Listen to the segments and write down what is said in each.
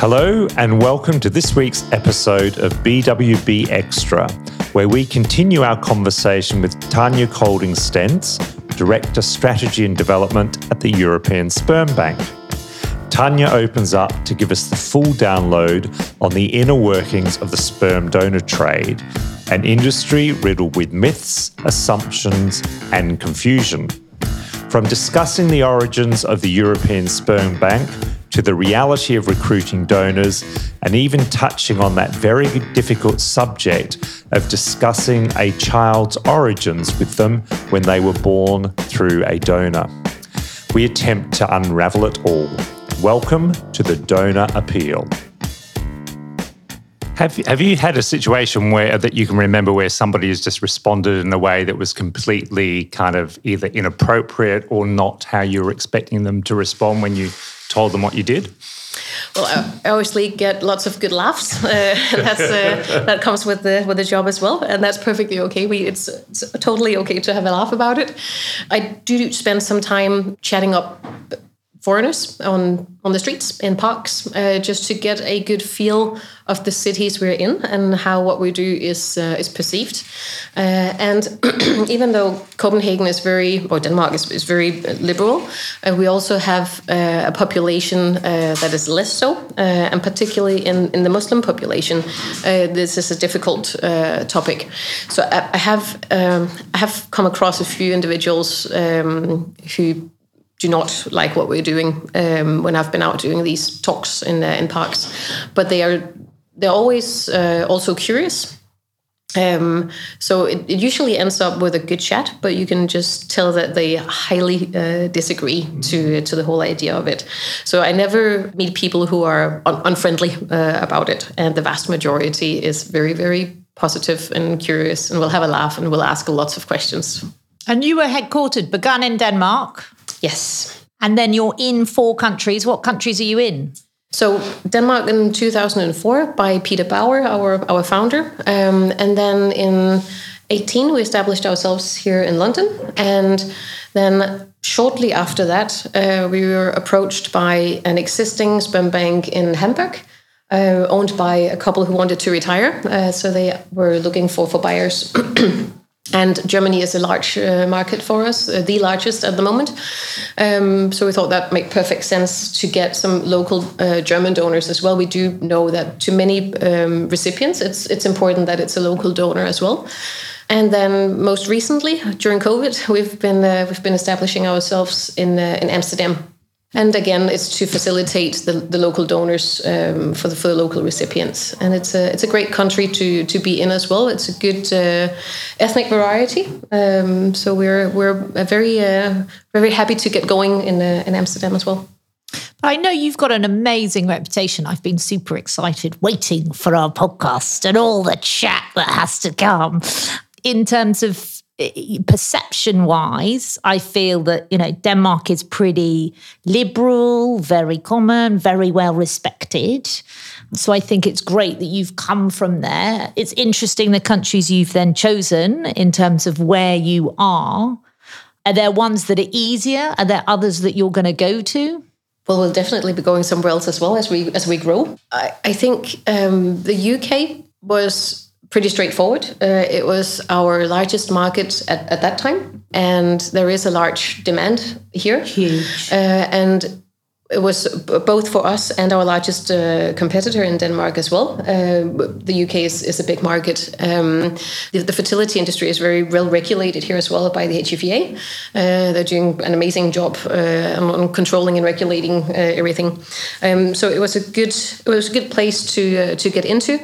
Hello, and welcome to this week's episode of BWB Extra, where we continue our conversation with tanya colding stenz Director Strategy and Development at the European Sperm Bank. Tanya opens up to give us the full download on the inner workings of the sperm donor trade, an industry riddled with myths, assumptions, and confusion. From discussing the origins of the European Sperm Bank to the reality of recruiting donors, and even touching on that very difficult subject of discussing a child's origins with them when they were born through a donor. We attempt to unravel it all. Welcome to the Donor Appeal. Have, have you had a situation where that you can remember where somebody has just responded in a way that was completely kind of either inappropriate or not how you were expecting them to respond when you told them what you did? Well, I obviously get lots of good laughs. Uh, that's uh, that comes with the with the job as well, and that's perfectly okay. We it's, it's totally okay to have a laugh about it. I do spend some time chatting up foreigners on on the streets in parks uh, just to get a good feel of the cities we're in and how what we do is uh, is perceived. Uh, and even though Copenhagen is very or Denmark is, is very liberal uh, we also have uh, a population uh, that is less so and particularly in, in the Muslim population this is a difficult topic. So I, I have um, I have come across a few individuals um, who do not like what we're doing um, when I've been out doing these talks in uh, in parks, but they are they're always uh, also curious. Um, so it, it, usually ends up with a good chat, but you can just tell that they highly uh, disagree to to the whole idea of it. So I never meet people who are un unfriendly uh, about it, and the vast majority is very very positive and curious, and will have a laugh and will ask lots of questions. And you were headquartered, begun in Denmark. Yes. And then you're in four countries. What countries are you in? So Denmark in 2004 by Peter Bauer, our our founder, um, and then in 18 we established ourselves here in London, and then shortly after that uh, we were approached by an existing sperm bank in Hamburg. Uh, owned by a couple who wanted to retire, uh, so they were looking for for buyers And Germany is a large uh, market for us, uh, the largest at the moment. Um, so we thought that made perfect sense to get some local uh, German donors as well. We do know that to many um, recipients, it's it's important that it's a local donor as well. And then most recently, during COVID, we've been uh, we've been establishing ourselves in uh, in Amsterdam and again, it's to facilitate the, the local donors um, for the for the local recipients, and it's a it's a great country to to be in as well. It's a good uh, ethnic variety, um, so we're we're very uh, very happy to get going in uh, in Amsterdam as well. I know you've got an amazing reputation. I've been super excited waiting for our podcast and all the chat that has to come in terms of perception wise, I feel that, you know, Denmark is pretty liberal, very common, very well respected. So I think it's great that you've come from there. It's interesting the countries you've then chosen in terms of where you are. Are there ones that are easier? Are there others that you're going to go to? Well, we'll definitely be going somewhere else as well as we as we grow. I, I think um, the UK was pretty straightforward. Uh, it was our largest market at, at that time, and there is a large demand here. Huge. Uh, and it was both for us and our largest uh, competitor in Denmark as well. Uh, the UK is, is, a big market. Um, the, the, fertility industry is very well regulated here as well by the HFEA. Uh, they're doing an amazing job uh, on controlling and regulating uh, everything. Um, so it was a good it was a good place to uh, to get into.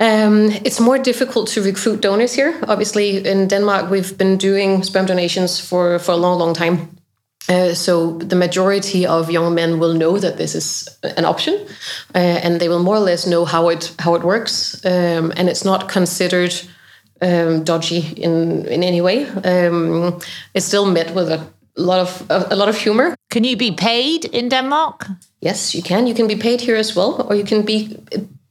Um, it's more difficult to recruit donors here. Obviously, in Denmark, we've been doing sperm donations for, for a long, long time. Uh, so the majority of young men will know that this is an option, uh, and they will more or less know how it how it works, um, and it's not considered um, dodgy in in any way. Um, it's still met with a lot of a, a lot of humor. Can you be paid in Denmark? Yes, you can. You can be paid here as well, or you can be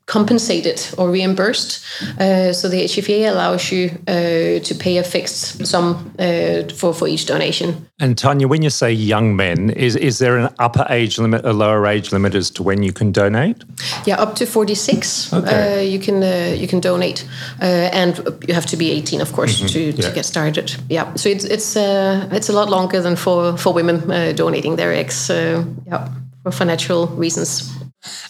compensated or reimbursed. Uh, so the HFA allows you uh, to pay a fixed sum uh, for, for each donation. And Tanya, when you say young men, is, is there an upper age limit, a lower age limit as to when you can donate? Yeah, up to 46 Okay. uh, you can uh, you can donate. Uh, and you have to be 18, of course, to, Yeah. to get started. Yeah, so it's it's uh, it's a lot longer than for, for women uh, donating their eggs. Uh, yeah, for, financial reasons.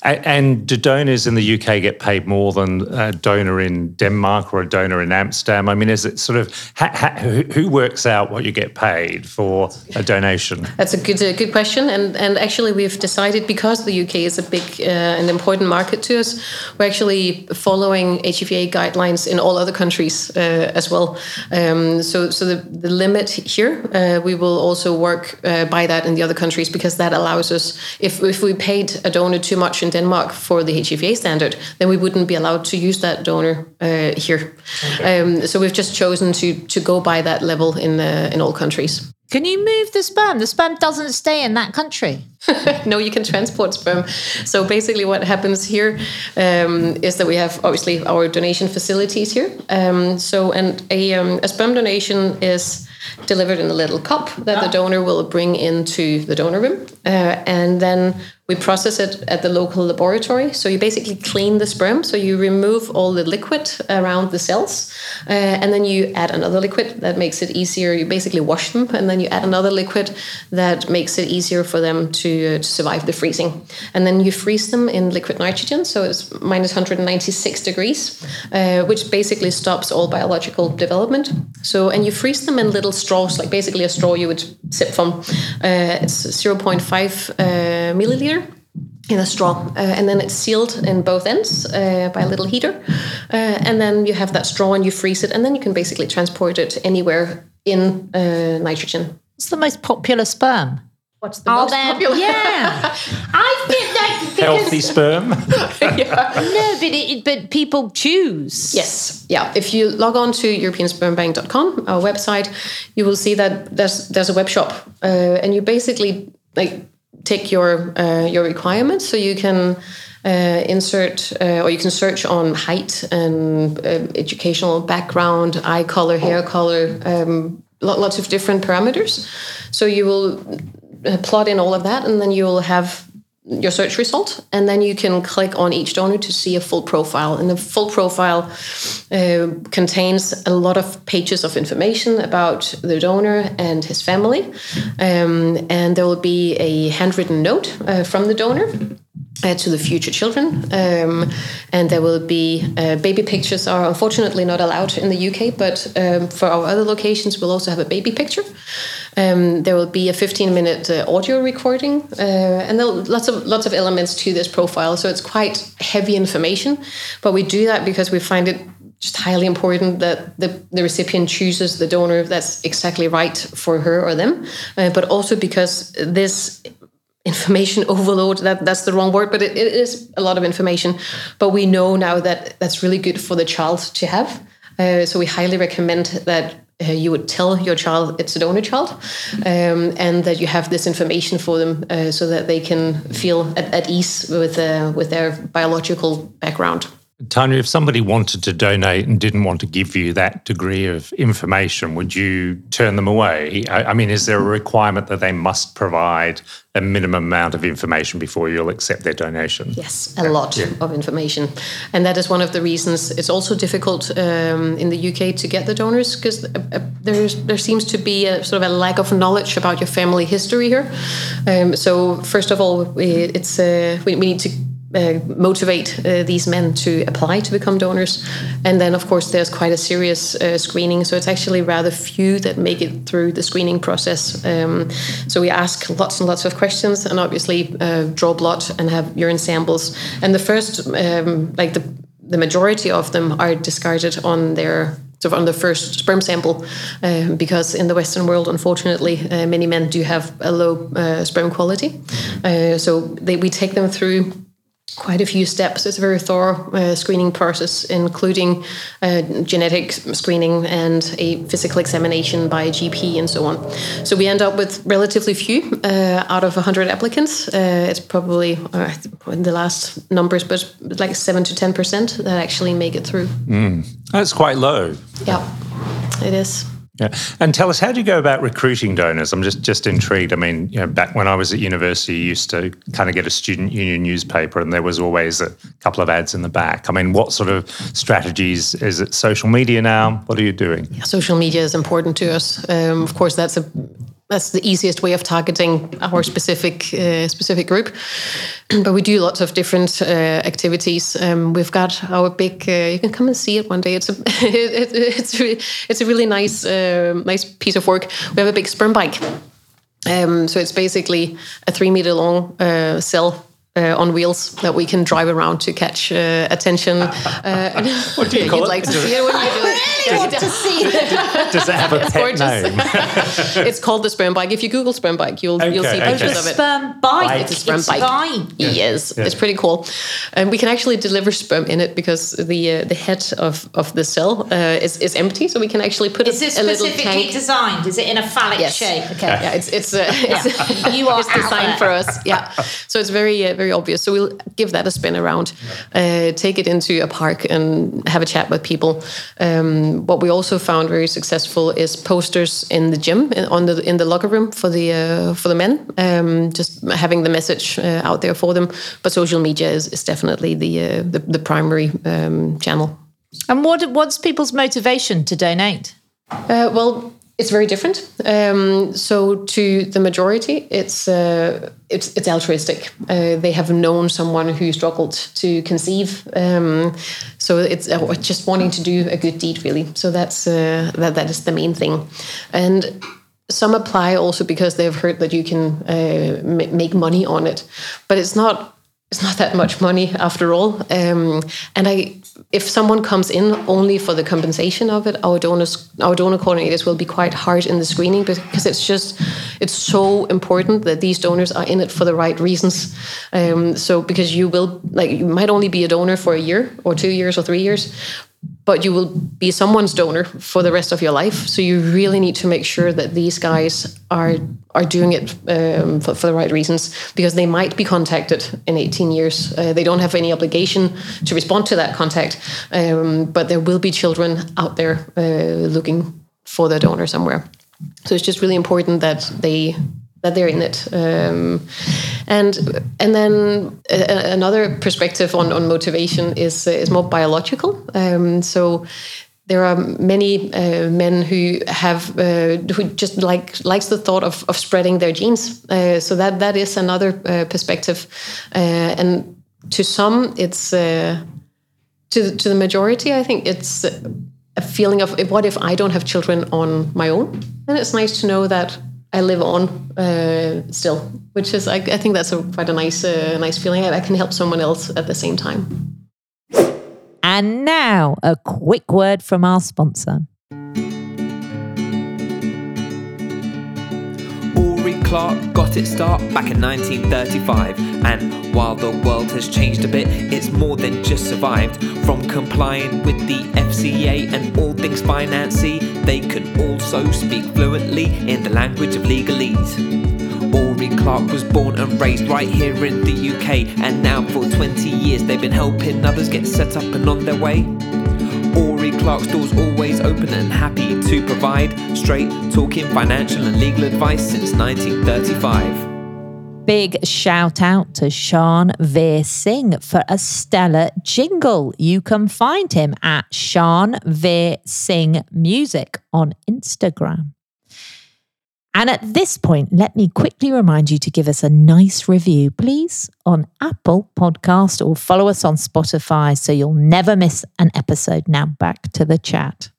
A- And do donors in the UK get paid more than a donor in Denmark or a donor in Amsterdam? I mean, is it sort of ha, ha, who works out what you get paid for a donation? That's a good uh, good question, and and actually we've decided because the UK is a big uh, and important market to us, we're actually following HFA guidelines in all other countries uh, as well. Um, so so the, the limit here, uh, we will also work uh, by that in the other countries because that allows us if if we paid a donor too much in Denmark for the HFA standard, then we wouldn't be allowed to use that donor uh, here. Um, so we've just chosen to to go by that level in uh, in all countries. Can you move the sperm? The sperm doesn't stay in that country. no, you can transport sperm. So basically, what happens here um, is that we have obviously our donation facilities here. Um, so, and a, um, a sperm donation is delivered in a little cup that the donor will bring into the donor room, uh, and then we process it at the local laboratory. So you basically clean the sperm. So you remove all the liquid around the cells, uh, and then you add another liquid that makes it easier. You basically wash them, and then you add another liquid that makes it easier for them to, uh, to survive the freezing. And then you freeze them in liquid nitrogen, so it's minus 196 degrees, uh, which basically stops all biological development. So, and you freeze them in little straws, like basically a straw you would sip from. Uh, it's 0.5 uh, milliliter in a straw, uh, and then it's sealed in both ends uh, by a little heater, uh, and then you have that straw and you freeze it, and then you can basically transport it anywhere in uh, nitrogen. It's the most popular sperm. What's the Are most there? popular? Yeah, I think that because Healthy sperm? no, but it, but people choose. Yes, yeah. If you log on to EuropeanSpermBank.com, our website, you will see that there's there's a web shop, uh, and you basically like take your uh, your requirements, so you can uh, insert uh, or you can search on height and uh, educational background, eye color, hair color, um, lo- lots of different parameters. So you will uh, plot in all of that, and then you will have your search result, and then you can click on each donor to see a full profile. And the full profile uh, contains a lot of pages of information about the donor and his family, um, and there will be a handwritten note uh, from the donor. Uh, to the future children, um, and there will be uh, baby pictures are unfortunately not allowed in the UK, but um, for our other locations, we'll also have a baby picture. Um, there will be a 15 minute uh, audio recording, uh, and there are lots of lots of elements to this profile. So it's quite heavy information, but we do that because we find it just highly important that the, the recipient chooses the donor that's exactly right for her or them, uh, but also because this information overload that that's the wrong word but it, it is a lot of information. But we know now that that's really good for the child to have. Uh, so we highly recommend that uh, you would tell your child it's a donor child um, and that you have this information for them uh, so that they can feel at, at ease with uh, with their biological background Tanya, if somebody wanted to donate and didn't want to give you that degree of information, would you turn them away? I, I mean, is there a requirement that they must provide a minimum amount of information before you'll accept their donation? Yes, a lot of information, and that is one of the reasons it's also difficult um, in the UK to get the donors because uh, uh, there's there seems to be a sort of a lack of knowledge about your family history here. Um, so first of all, it's uh, we, we need to. Uh, motivate uh, these men to apply to become donors, and then of course there's quite a serious uh, screening. So it's actually rather few that make it through the screening process. Um, so we ask lots and lots of questions, and obviously uh, draw blood and have urine samples. And the first, um, like the the majority of them, are discarded on their sort of on the first sperm sample, um, because in the Western world, unfortunately, uh, many men do have a low uh, sperm quality. Uh, so they, we take them through quite a few steps. It's a very thorough uh, screening process, including uh, genetic screening and a physical examination by a GP and so on. So we end up with relatively few uh, out of 100 applicants. Uh, it's probably uh, in the last numbers, but like 7 to 10% that actually make it through. Mm. That's quite low. Yeah, it is. Yeah, and tell us how do you go about recruiting donors? I'm just just intrigued. I mean, you know, back when I was at university, you used to kind of get a student union newspaper, and there was always a couple of ads in the back. I mean, what sort of strategies is it? Social media now? What are you doing? Yeah, social media is important to us. Um, of course, that's a that's the easiest way of targeting our specific uh, specific group. but we do lots of different uh, activities. Um, we've got our big. Uh, you can come and see it one day. It's a it, it, it's re, it's a really nice uh, nice piece of work. We have a big sperm bike. Um, so it's basically a three meter long uh, cell uh, on wheels that we can drive around to catch uh, attention. Uh, what do you call You'd it? like to see it when you do it. I want to see it. Does it have a It's pet gorgeous. name? it's called the sperm bike. If you Google sperm bike, you'll you'll see okay. pictures of it. Sperm bike. It's a sperm It's bike. fine. Yes, it's pretty cool, and we can actually deliver sperm in it because the uh, the head of, of the cell uh, is, is empty, so we can actually put Is a, it a little specifically designed? Is it in a phallic Yes. shape? Okay. Yeah, it's it's uh, it's, You are it's designed for us. Yeah, so it's very uh, very obvious. So we'll give that a spin around, uh, take it into a park, and have a chat with people. Um, what we also found very successful is posters in the gym in, on the in the locker room for the uh, for the men. Um, just having the message uh, out there for them. But social media is, is definitely the, uh, the the primary um, channel. And what what's people's motivation to donate? Uh, well, it's very different. Um, so to the majority, it's uh, it's it's altruistic. Uh, they have known someone who struggled to conceive, um, so it's uh, just wanting to do a good deed, really. So that's uh, that that is the main thing, and. Some apply also because they've heard that you can uh, ma- make money on it, but it's not it's not that much money after all. Um, and I, if someone comes in only for the compensation of it, our donors, our donor coordinators will be quite hard in the screening because it's just, it's so important that these donors are in it for the right reasons. Um, so because you will, like, you might only be a donor for a year or two years or three years, but you will be someone's donor for the rest of your life. So you really need to make sure that these guys are are doing it um, for, for the right reasons because they might be contacted in 18 years. Uh, they don't have any obligation to respond to that contact, um, but there will be children out there uh, looking for their donor somewhere. So it's just really important that they that they're in it. Um, and and then a, another perspective on, on motivation is is more biological. Um, so there are many uh, men who have uh, who just like likes the thought of, of spreading their genes. Uh, so that that is another uh, perspective, uh, and to some it's uh, to to the majority. I think it's a feeling of what if I don't have children on my own, and it's nice to know that I live on still, which is I, I think that's a quite a nice nice feeling. I can help someone else at the same time. And now, a quick word from our sponsor. Oury Clark got its start back in 1935, and while the world has changed a bit, it's more than just survived. From complying with the FCA and all things financy, they can also speak fluently in the language of legalese. Oury Clark was born and raised right here in the UK, and now for 20 years they've been helping others get set up and on their way. Oury Clark's doors always open and happy to provide straight talking financial and legal advice since 1935. Big shout out to Sean Veer Singh for a stellar jingle. You can find him at Sean Veer Singh Music on Instagram. And at this point, let me quickly remind you to give us a nice review, please, on Apple Podcast or follow us on Spotify so you'll never miss an episode. Now back to the chat.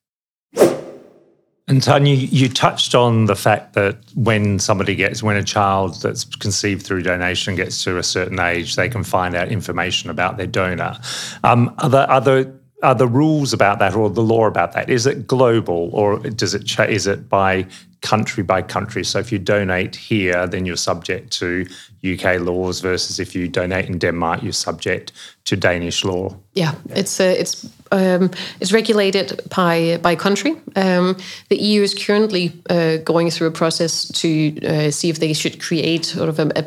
And Tanya, you touched on the fact that when somebody gets, when a child that's conceived through donation gets to a certain age, they can find out information about their donor. Um, are there are the rules about that or the law about that? Is it global or does it is it by country by country. So if you donate here, then you're subject to UK laws versus if you donate in Denmark, you're subject to Danish law. Yeah, it's uh, it's um, it's regulated by by country. Um, the EU is currently uh, going through a process to uh, see if they should create sort of a, a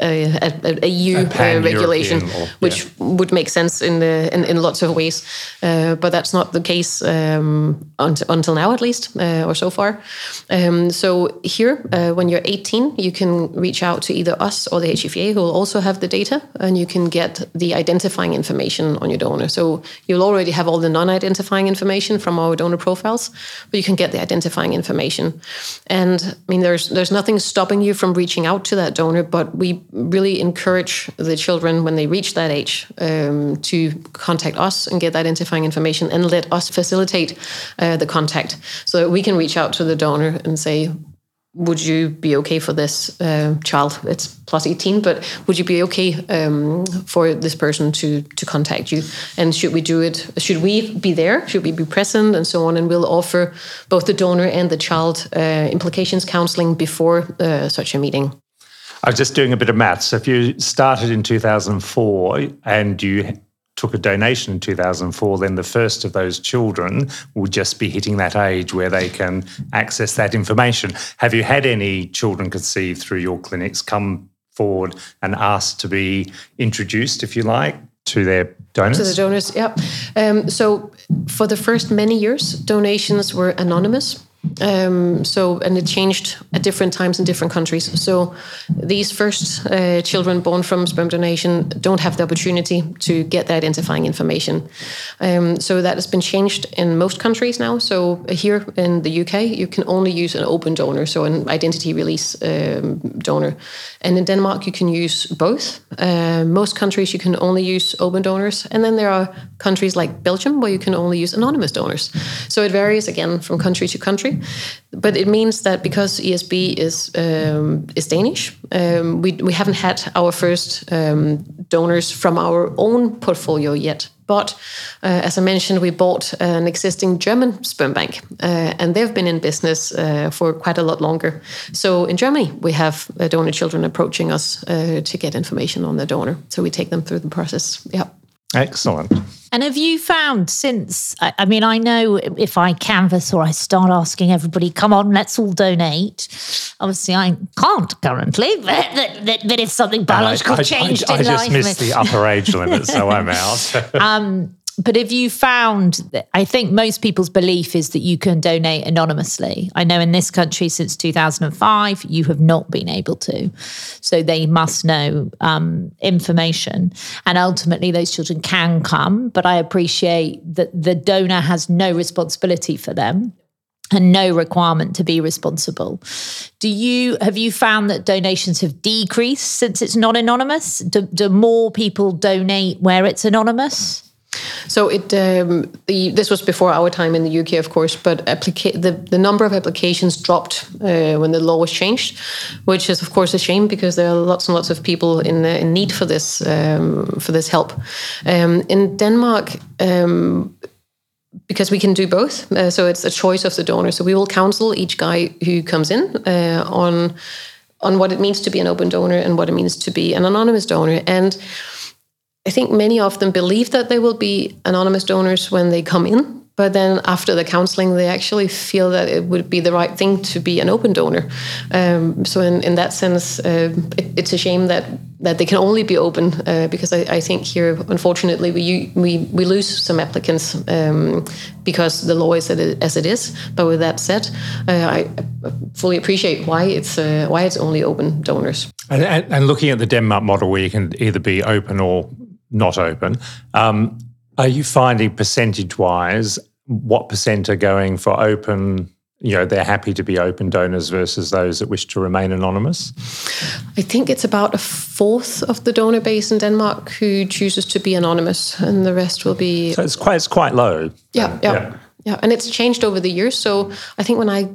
a, a, a EU uh, regulation, which would make sense in, the, in, in lots of ways, uh, but that's not the case um, until, until now, at least, uh, or so far. Um, so here, uh, when you're 18, you can reach out to either us or the HFEA, who will also have the data, and you can get the identifying information on your donor. So you'll already have all the non-identifying information from our donor profiles, but you can get the identifying information. And I mean, there's there's nothing stopping you from reaching out to that donor, but we really encourage the children when they reach that age um, to contact us and get that identifying information and let us facilitate uh, the contact so that we can reach out to the donor and say, would you be okay for this uh, child? It's plus 18, but would you be okay um, for this person to to contact you? And should we do it? Should we be there? Should we be present and so on? And we'll offer both the donor and the child uh, implications counseling before uh, such a meeting. I was just doing a bit of maths. So if you started in 2004 and you took a donation in 2004, then the first of those children will just be hitting that age where they can access that information. Have you had any children conceived through your clinics come forward and ask to be introduced, if you like, to their donors? To the donors, yeah. Um, so for the first many years, donations were anonymous. Um, so and it changed at different times in different countries. So these first uh, children born from sperm donation don't have the opportunity to get the identifying information. Um, so that has been changed in most countries now. So here in the UK, you can only use an open donor, so an identity release um, donor, and in Denmark you can use both. Uh, most countries you can only use open donors, and then there are countries like Belgium where you can only use anonymous donors. So it varies again from country to country. But it means that because ESB is um, is Danish, um, we we haven't had our first um, donors from our own portfolio yet. But uh, as I mentioned, we bought an existing German sperm bank, uh, and they've been in business uh, for quite a lot longer. So in Germany, we have uh, donor children approaching us uh, to get information on the donor. So we take them through the process. Yeah. Excellent. And have you found since, I mean, I know if I canvass or I start asking everybody, come on, let's all donate. Obviously, I can't currently, but, but, but if something biological I, I, changed I, in I life. just missed the upper age limit, so I'm out. um, but have you found that I think most people's belief is that you can donate anonymously. I know in this country since 2005, you have not been able to. So they must know um, information. And ultimately, those children can come. But I appreciate that the donor has no responsibility for them and no requirement to be responsible. Do you have you found that donations have decreased since it's not anonymous? Do, do more people donate where it's anonymous? So it um, the this was before our time in the UK, of course, but applica- the the number of applications dropped uh, when the law was changed, which is of course a shame because there are lots and lots of people in uh, in need for this um, for this help. Um, in Denmark. Um, because we can do both, uh, so it's a choice of the donor. So we will counsel each guy who comes in uh, on on what it means to be an open donor and what it means to be an anonymous donor, and I think many of them believe that they will be anonymous donors when they come in, but then after the counseling, they actually feel that it would be the right thing to be an open donor. Um, so, in, in that sense, uh, it, it's a shame that that they can only be open uh, because I, I, think here, unfortunately, we we we lose some applicants um, because the law is as it is. But with that said, uh, I fully appreciate why it's uh, why it's only open donors. And, and, looking at the Denmark model, where you can either be open or not open. Um, are you finding percentage wise what percent are going for open? You know, they're happy to be open donors versus those that wish to remain anonymous? I think it's about a fourth of the donor base in Denmark who chooses to be anonymous, and the rest will be. So it's quite, it's quite low. Yeah, yeah, yeah, yeah. And it's changed over the years. So I think when I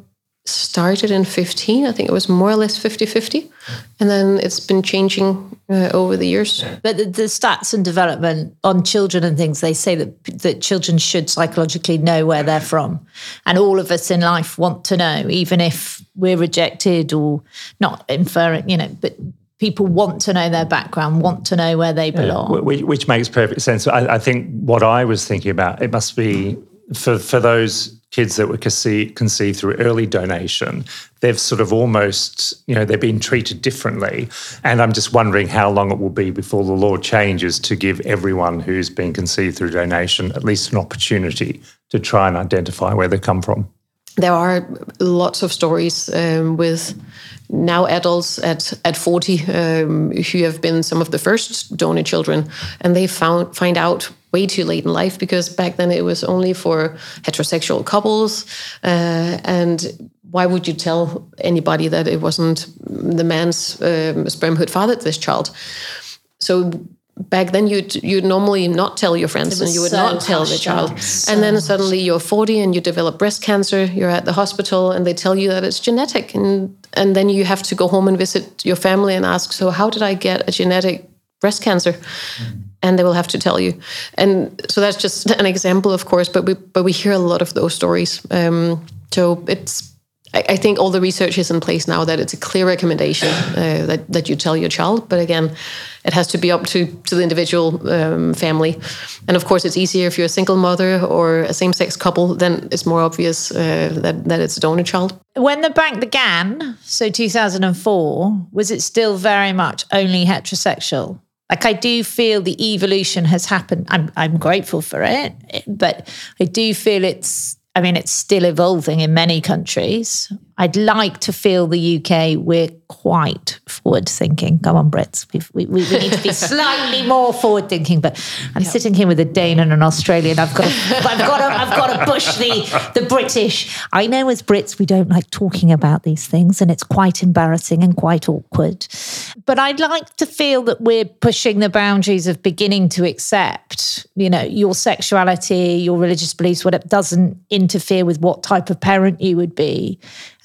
started in 15. I think it was more or less 50 50. And then it's been changing uh, over the years. But the, the stats and development on children and things, they say that that children should psychologically know where they're from, and all of us in life want to know, even if we're rejected or not inferring, you know, but. People want to know their background, want to know where they belong. Which, which makes perfect sense. I, I think what I was thinking about, it must be for, for those kids that were conceived, through early donation, they've sort of almost, you know, they're being treated differently. And I'm just wondering how long it will be before the law changes to give everyone who's been conceived through donation at least an opportunity to try and identify where they come from. There are lots of stories um, with now adults at at 40 um, who have been some of the first donor children and they found find out way too late in life because back then it was only for heterosexual couples. Uh, and why would you tell anybody that it wasn't the man's um, sperm who had fathered this child? So back then you'd you'd normally not tell your friends and you would so not tell the child. so and then suddenly you're 40 and you develop breast cancer you're at the hospital and they tell you that it's genetic and and then you have to go home and visit your family and ask so how did i get a genetic breast cancer and they will have to tell you and so that's just an example of course but we but we hear a lot of those stories um, so it's I, I think all the research is in place now that it's a clear recommendation uh, that, that you tell your child. But again, it has to be up to, to the individual um, family. And of course, it's easier if you're a single mother or a same sex couple, then it's more obvious uh, that, that it's a donor child. When the bank began, so 2004, was it still very much only heterosexual? Like I do feel the evolution has happened. I'm I'm grateful for it, but I do feel it's I mean, it's still evolving in many countries. I'd like to feel the UK, we're quite forward thinking. Come on, Brits. We, we, we need to be slightly more forward thinking. But I'm yeah. sitting here with a Dane and an Australian. I've got to, I've got to, I've got to push the, the British. I know as Brits, we don't like talking about these things, and it's quite embarrassing and quite awkward. But I'd like to feel that we're pushing the boundaries of beginning to accept, you know, your sexuality, your religious beliefs, what it doesn't interfere with what type of parent you would be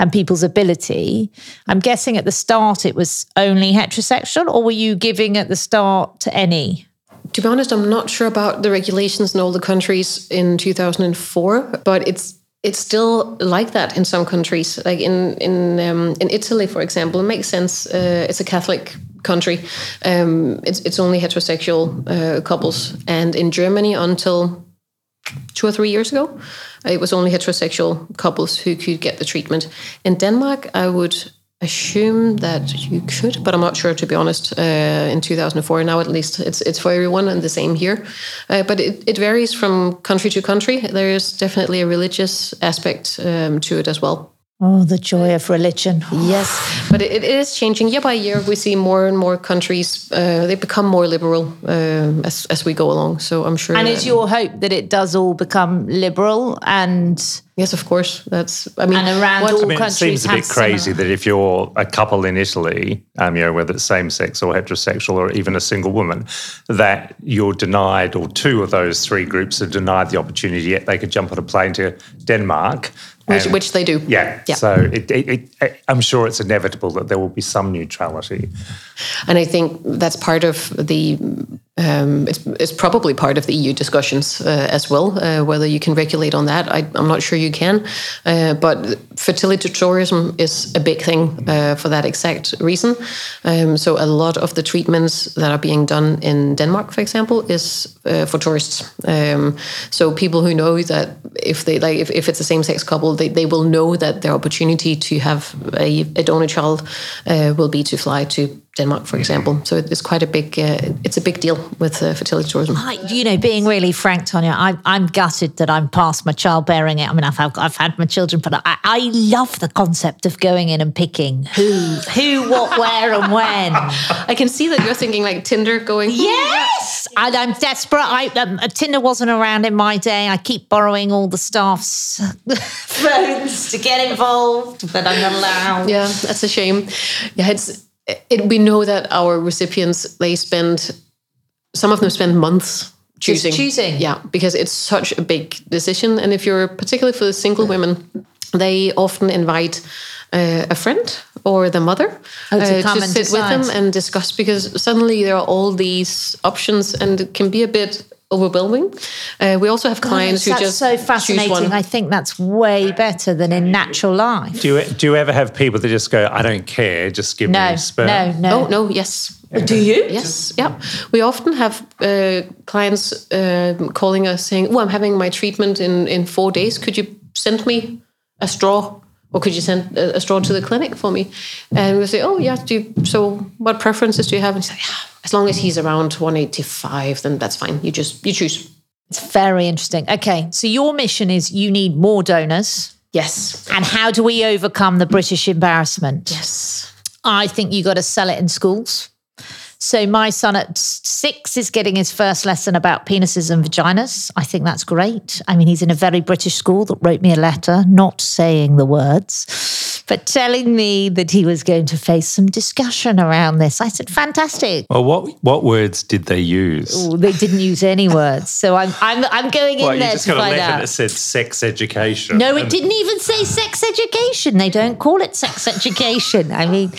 and people's ability. I'm guessing at the start it was only heterosexual, or were you giving at the start to any? To be honest, I'm not sure about the regulations in all the countries in 2004, but it's it's still like that in some countries. Like in in um, in Italy, for example, it makes sense. Uh, it's a Catholic country. Um, it's it's only heterosexual uh, couples, and in Germany until two or three years ago, it was only heterosexual couples who could get the treatment. In Denmark, I would assume that you could, but I'm not sure to be honest. Uh, in 2004, now at least it's it's for everyone and the same here. Uh, but it, it varies from country to country. There is definitely a religious aspect um, to it as well. Oh, the joy of religion. yes, but it, it is changing year by year. We see more and more countries, uh, they become more liberal uh, as, as we go along. So I'm sure. And it's your hope that it does all become liberal and. Yes, of course. That's. I mean, and around what, all I mean, it countries seems a bit have crazy similar- that if you're a couple in Italy, um, you know, whether it's same sex or heterosexual or even a single woman, that you're denied, or two of those three groups are denied the opportunity, yet they could jump on a plane to Denmark. Which, which they do. yeah. Yeah. So it, it, it, I'm sure it's inevitable that there will be some neutrality. And I think that's part of the. Um, it's, it's probably part of the EU discussions uh, as well. Uh, whether you can regulate on that, I, I'm not sure you can. Uh, but fertility tourism is a big thing uh, for that exact reason. Um, so a lot of the treatments that are being done in Denmark, for example, is uh, for tourists. Um, so people who know that if they like, if, if it's a same-sex couple, they, they will know that their opportunity to have a, a donor child uh, will be to fly to Denmark, for example. So it's quite a big, uh, it's a big deal with uh, fertility tourism. I, you know, being really frank, Tanya, I, I'm gutted that I'm past my childbearing. It. I mean, I've had, I've had my children, but I, I love the concept of going in and picking who, who, what, where, and when. I can see that you're thinking like Tinder going. Yes, and I'm desperate. I, um, Tinder wasn't around in my day. I keep borrowing all the staff's phones to get involved, but I'm not allowed. Yeah, that's a shame. Yeah, it's it, we know that our recipients they spend some of them spend months choosing choosing. Yeah, because it's such a big decision, and if you're particularly for the single women. they often invite uh, a friend or the mother Oh, to uh, to sit with them and discuss because suddenly there are all these options and it can be a bit overwhelming. Uh, we also have clients who that's just so choose fascinating. one. I think that's way better than in natural life. Do you do you ever have people that just go, I don't care, just give No, me a sperm? no, no. Oh no, yes. Do you? Yes, yeah. We often have uh, clients uh, calling us saying, "Oh, I'm having my treatment in in four days. Could you send me a straw, or could you send a, a straw to the clinic for me?" And we say, "Oh, yeah. Do you, so? What preferences do you have?" And say, yeah, "As long as he's around 185, then that's fine. You just you choose." It's very interesting. Okay, so your mission is you need more donors. Yes. And how do we overcome the British embarrassment? Yes. I think you got to sell it in schools. So my son at six is getting his first lesson about penises and vaginas. I think that's great. I mean, he's in a very British school that wrote me a letter, not saying the words, but telling me that he was going to face some discussion around this. I said, fantastic. Well, what what words did they use? Oh, they didn't use any words, so I'm I'm I'm going in well, you there just to got a find letter out. that said sex education. No, it didn't even say sex education. They don't call it sex education. I mean,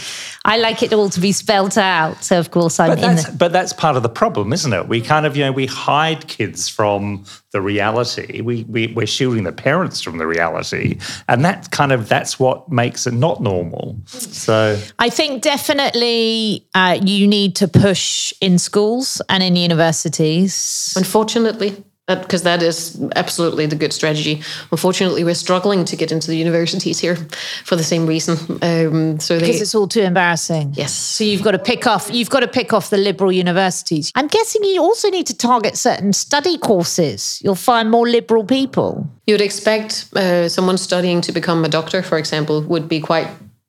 I like it all to be spelt out. So of course I'm But in. that's, The, but that's part of the problem, isn't it? We kind of, you know, we hide kids from the reality. We, we we're shielding the parents from the reality, and that kind of that's what makes it not normal. So I think definitely uh, you need to push in schools and in universities. Unfortunately, because that is absolutely the good strategy. Unfortunately, we're struggling to get into the universities here for the same reason. Um, so they, Because it's all too embarrassing. yes, So you've got to pick off. You've got to pick off the liberal universities. I'm guessing you also need to target certain study courses. You'll find more liberal people. you'd expect uh, someone studying to become a doctor, for example, would be quite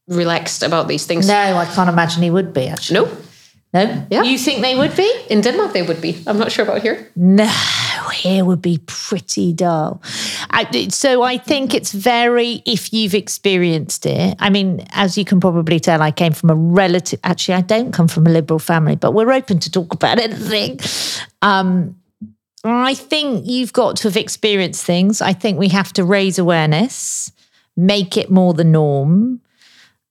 relaxed about these things. No, I can't imagine he would be. Actually, No, no. Yeah. You think they would be? in Denmark they would be. I'm not sure about here. No, here would be pretty dull. I, so I think it's very, if you've experienced it, I mean, as you can probably tell, I came from a relative, actually, I don't come from a liberal family, but we're open to talk about anything. Um, I think you've got to have experienced things. I think we have to raise awareness, make it more the norm,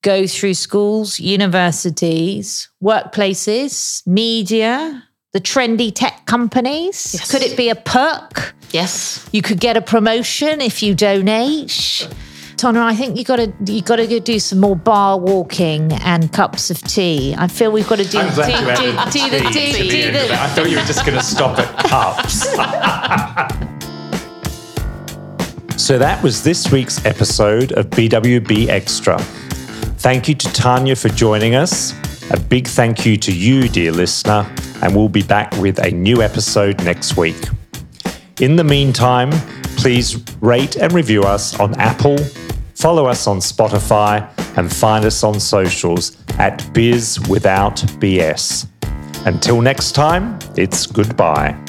go through schools, universities, workplaces, media, the trendy tech companies. Yes. Could it be a perk? Yes, You could get a promotion if you donate. Tanya, I think you got to you got to go do some more bar walking and cups of tea. I feel we've got to do I'm glad do, you added do, do the tea to do, the do end of it. the I thought you were just going to stop at cups. so that was this week's episode of BWB Extra. Thank you to Tanya for joining us. A big thank you to you, dear listener, and we'll be back with a new episode next week. In the meantime, please rate and review us on Apple, follow us on Spotify, and find us on socials at Biz Without BS. Until next time, it's goodbye.